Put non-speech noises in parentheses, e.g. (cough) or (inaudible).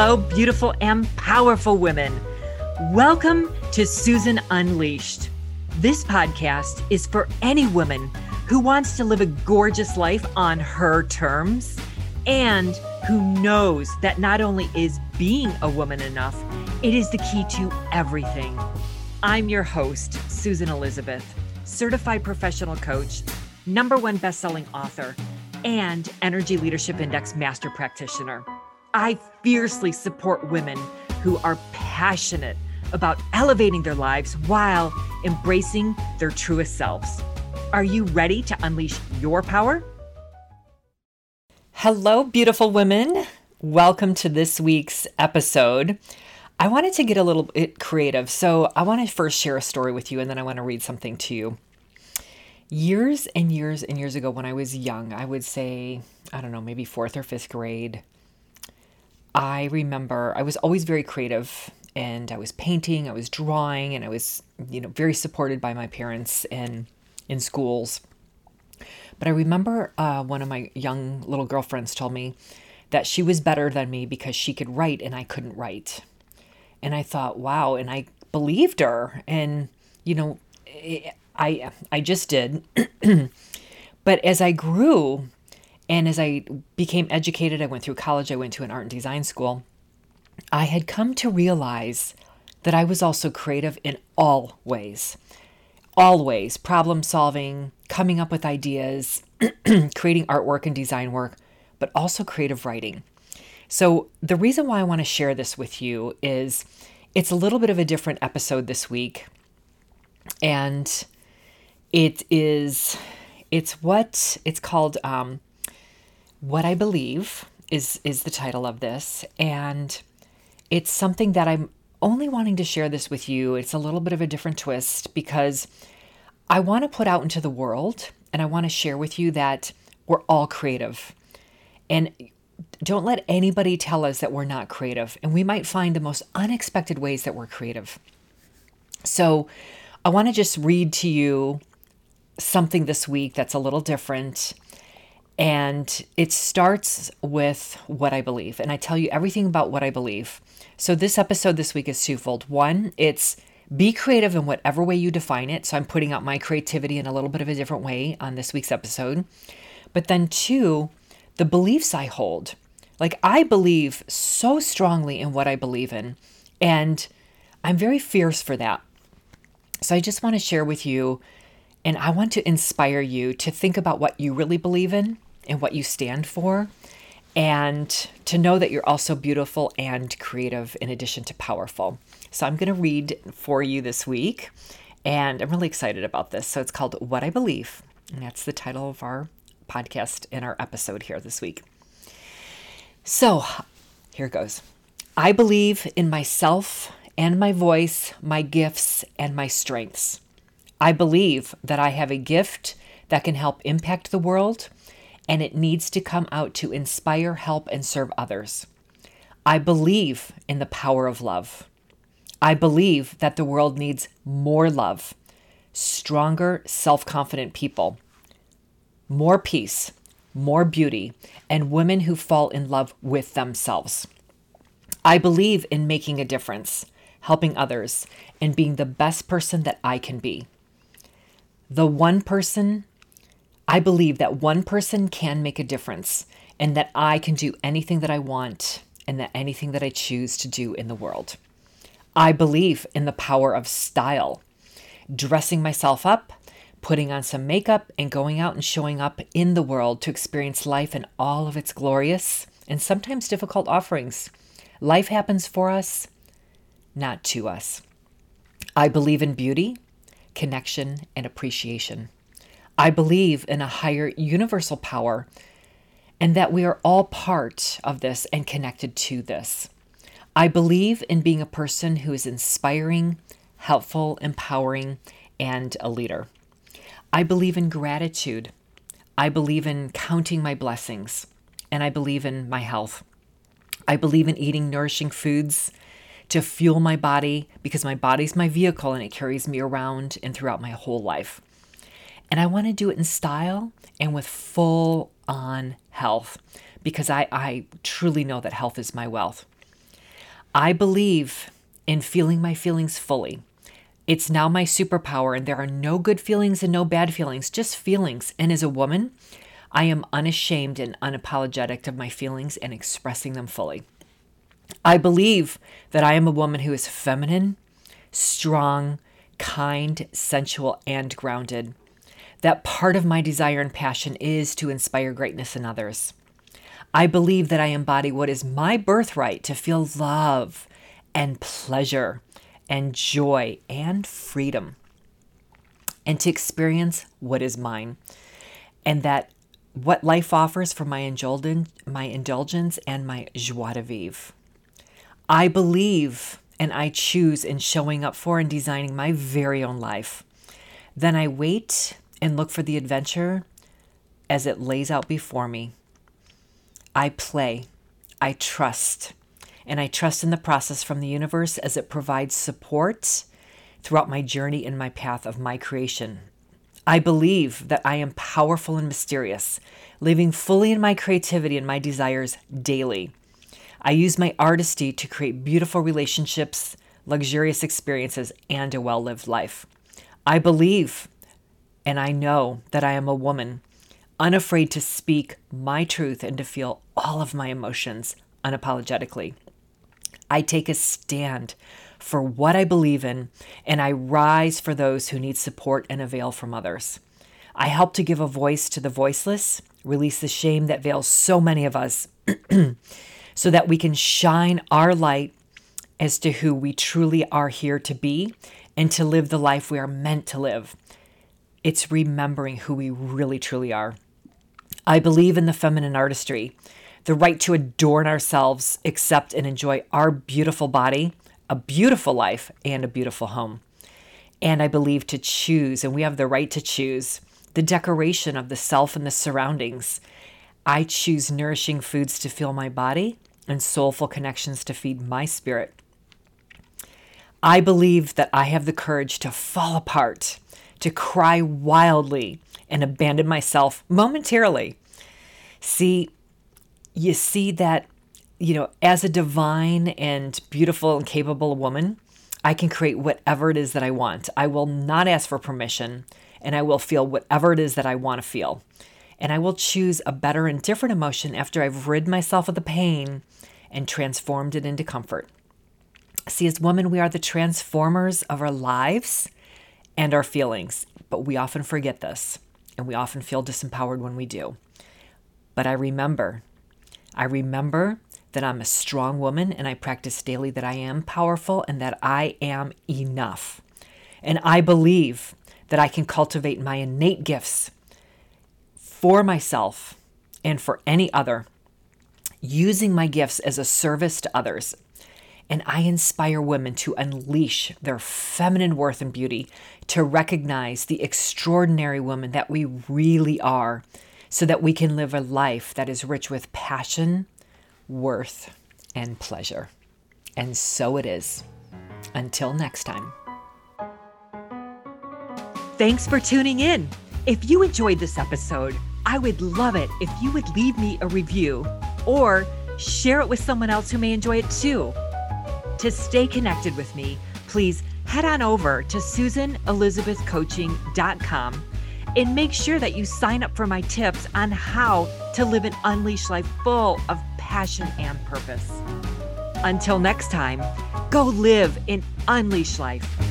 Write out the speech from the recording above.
Hello, beautiful and powerful women. Welcome to Susan Unleashed. This podcast is for any woman who wants to live a gorgeous life on her terms and who knows that not only is being a woman enough, it is the key to everything. I'm your host, Susan Elizabeth, certified professional coach, number one best-selling author, and Energy Leadership Index master practitioner. I fiercely support women who are passionate about elevating their lives while embracing their truest selves. Are you ready to unleash your power? Hello, beautiful women. Welcome to this week's episode. I wanted to get a little bit creative, so I want to first share a story with you and then I want to read something to you. Years and years and years ago, when I was young, I would say, I don't know, maybe fourth or fifth grade, I remember I was always very creative and I was painting, I was drawing, and I was, you know, very supported by my parents and in schools. But I remember uh, one of my young little girlfriends told me that she was better than me because she could write and I couldn't write. And I thought, wow, and I believed her. And, you know, I, I just did. (clears throat) but as I grew and as I became educated, I went through college, I went to an art and design school. I had come to realize that I was also creative in all ways. Always problem solving, coming up with ideas, (clears throat) creating artwork and design work, but also creative writing. So, the reason why I want to share this with you is it's a little bit of a different episode this week. And it is, it's what it's called, um, What I Believe is, is the title of this. And it's something that I'm only wanting to share this with you. It's a little bit of a different twist because I want to put out into the world and I want to share with you that we're all creative. And don't let anybody tell us that we're not creative. And we might find the most unexpected ways that we're creative. So I want to just read to you something this week that's a little different. And it starts with what I believe. And I tell you everything about what I believe. So, this episode this week is twofold. One, it's be creative in whatever way you define it. So, I'm putting out my creativity in a little bit of a different way on this week's episode. But then, two, the beliefs I hold. Like, I believe so strongly in what I believe in. And I'm very fierce for that. So, I just want to share with you and I want to inspire you to think about what you really believe in and what you stand for and to know that you're also beautiful and creative in addition to powerful. So I'm going to read for you this week, and I'm really excited about this. So it's called What I Believe, and that's the title of our podcast in our episode here this week. So here goes I believe in myself and my voice, my gifts, and my strengths. I believe that I have a gift that can help impact the world and it needs to come out to inspire, help, and serve others. I believe in the power of love. I believe that the world needs more love, stronger, self confident people, more peace, more beauty, and women who fall in love with themselves. I believe in making a difference, helping others, and being the best person that I can be. The one person I believe that one person can make a difference and that I can do anything that I want and that anything that I choose to do in the world. I believe in the power of style, dressing myself up, putting on some makeup, and going out and showing up in the world to experience life in all of its glorious and sometimes difficult offerings. Life happens for us, not to us. I believe in beauty, connection, and appreciation. I believe in a higher universal power and that we are all part of this and connected to this. I believe in being a person who is inspiring, helpful, empowering, and a leader. I believe in gratitude. I believe in counting my blessings, and I believe in my health. I believe in eating nourishing foods to fuel my body because my body's my vehicle and it carries me around and throughout my whole life. And I want to do it in style and with full on health because I, I truly know that health is my wealth. I believe in feeling my feelings fully. It's now my superpower, and there are no good feelings and no bad feelings, just feelings. And as a woman, I am unashamed and unapologetic of my feelings and expressing them fully. I believe that I am a woman who is feminine, strong, kind, sensual, and grounded. That part of my desire and passion is to inspire greatness in others. I believe that I embody what is my birthright to feel love and pleasure and joy and freedom and to experience what is mine. And that what life offers for my indulgence, my indulgence and my joie de vivre. I believe and I choose in showing up for and designing my very own life. Then I wait and look for the adventure as it lays out before me. I play, I trust, and I trust in the process from the universe as it provides support throughout my journey in my path of my creation. I believe that I am powerful and mysterious, living fully in my creativity and my desires daily. I use my artistry to create beautiful relationships, luxurious experiences, and a well lived life. I believe and I know that I am a woman, unafraid to speak my truth and to feel all of my emotions unapologetically. I take a stand for what I believe in, and I rise for those who need support and avail from others. I help to give a voice to the voiceless, release the shame that veils so many of us, (clears throat) so that we can shine our light as to who we truly are here to be and to live the life we are meant to live. It's remembering who we really truly are. I believe in the feminine artistry the right to adorn ourselves, accept and enjoy our beautiful body, a beautiful life, and a beautiful home. And I believe to choose, and we have the right to choose, the decoration of the self and the surroundings. I choose nourishing foods to fill my body and soulful connections to feed my spirit. I believe that I have the courage to fall apart, to cry wildly, and abandon myself momentarily. See, you see that, you know, as a divine and beautiful and capable woman, I can create whatever it is that I want. I will not ask for permission and I will feel whatever it is that I want to feel. And I will choose a better and different emotion after I've rid myself of the pain and transformed it into comfort. See, as women, we are the transformers of our lives and our feelings, but we often forget this and we often feel disempowered when we do. But I remember I remember that I'm a strong woman and I practice daily that I am powerful and that I am enough. And I believe that I can cultivate my innate gifts for myself and for any other, using my gifts as a service to others. And I inspire women to unleash their feminine worth and beauty, to recognize the extraordinary woman that we really are, so that we can live a life that is rich with passion, worth, and pleasure. And so it is. Until next time. Thanks for tuning in. If you enjoyed this episode, I would love it if you would leave me a review or share it with someone else who may enjoy it too. To stay connected with me, please head on over to susanelizabethcoaching.com and make sure that you sign up for my tips on how to live an unleashed life full of passion and purpose. Until next time, go live an unleashed life.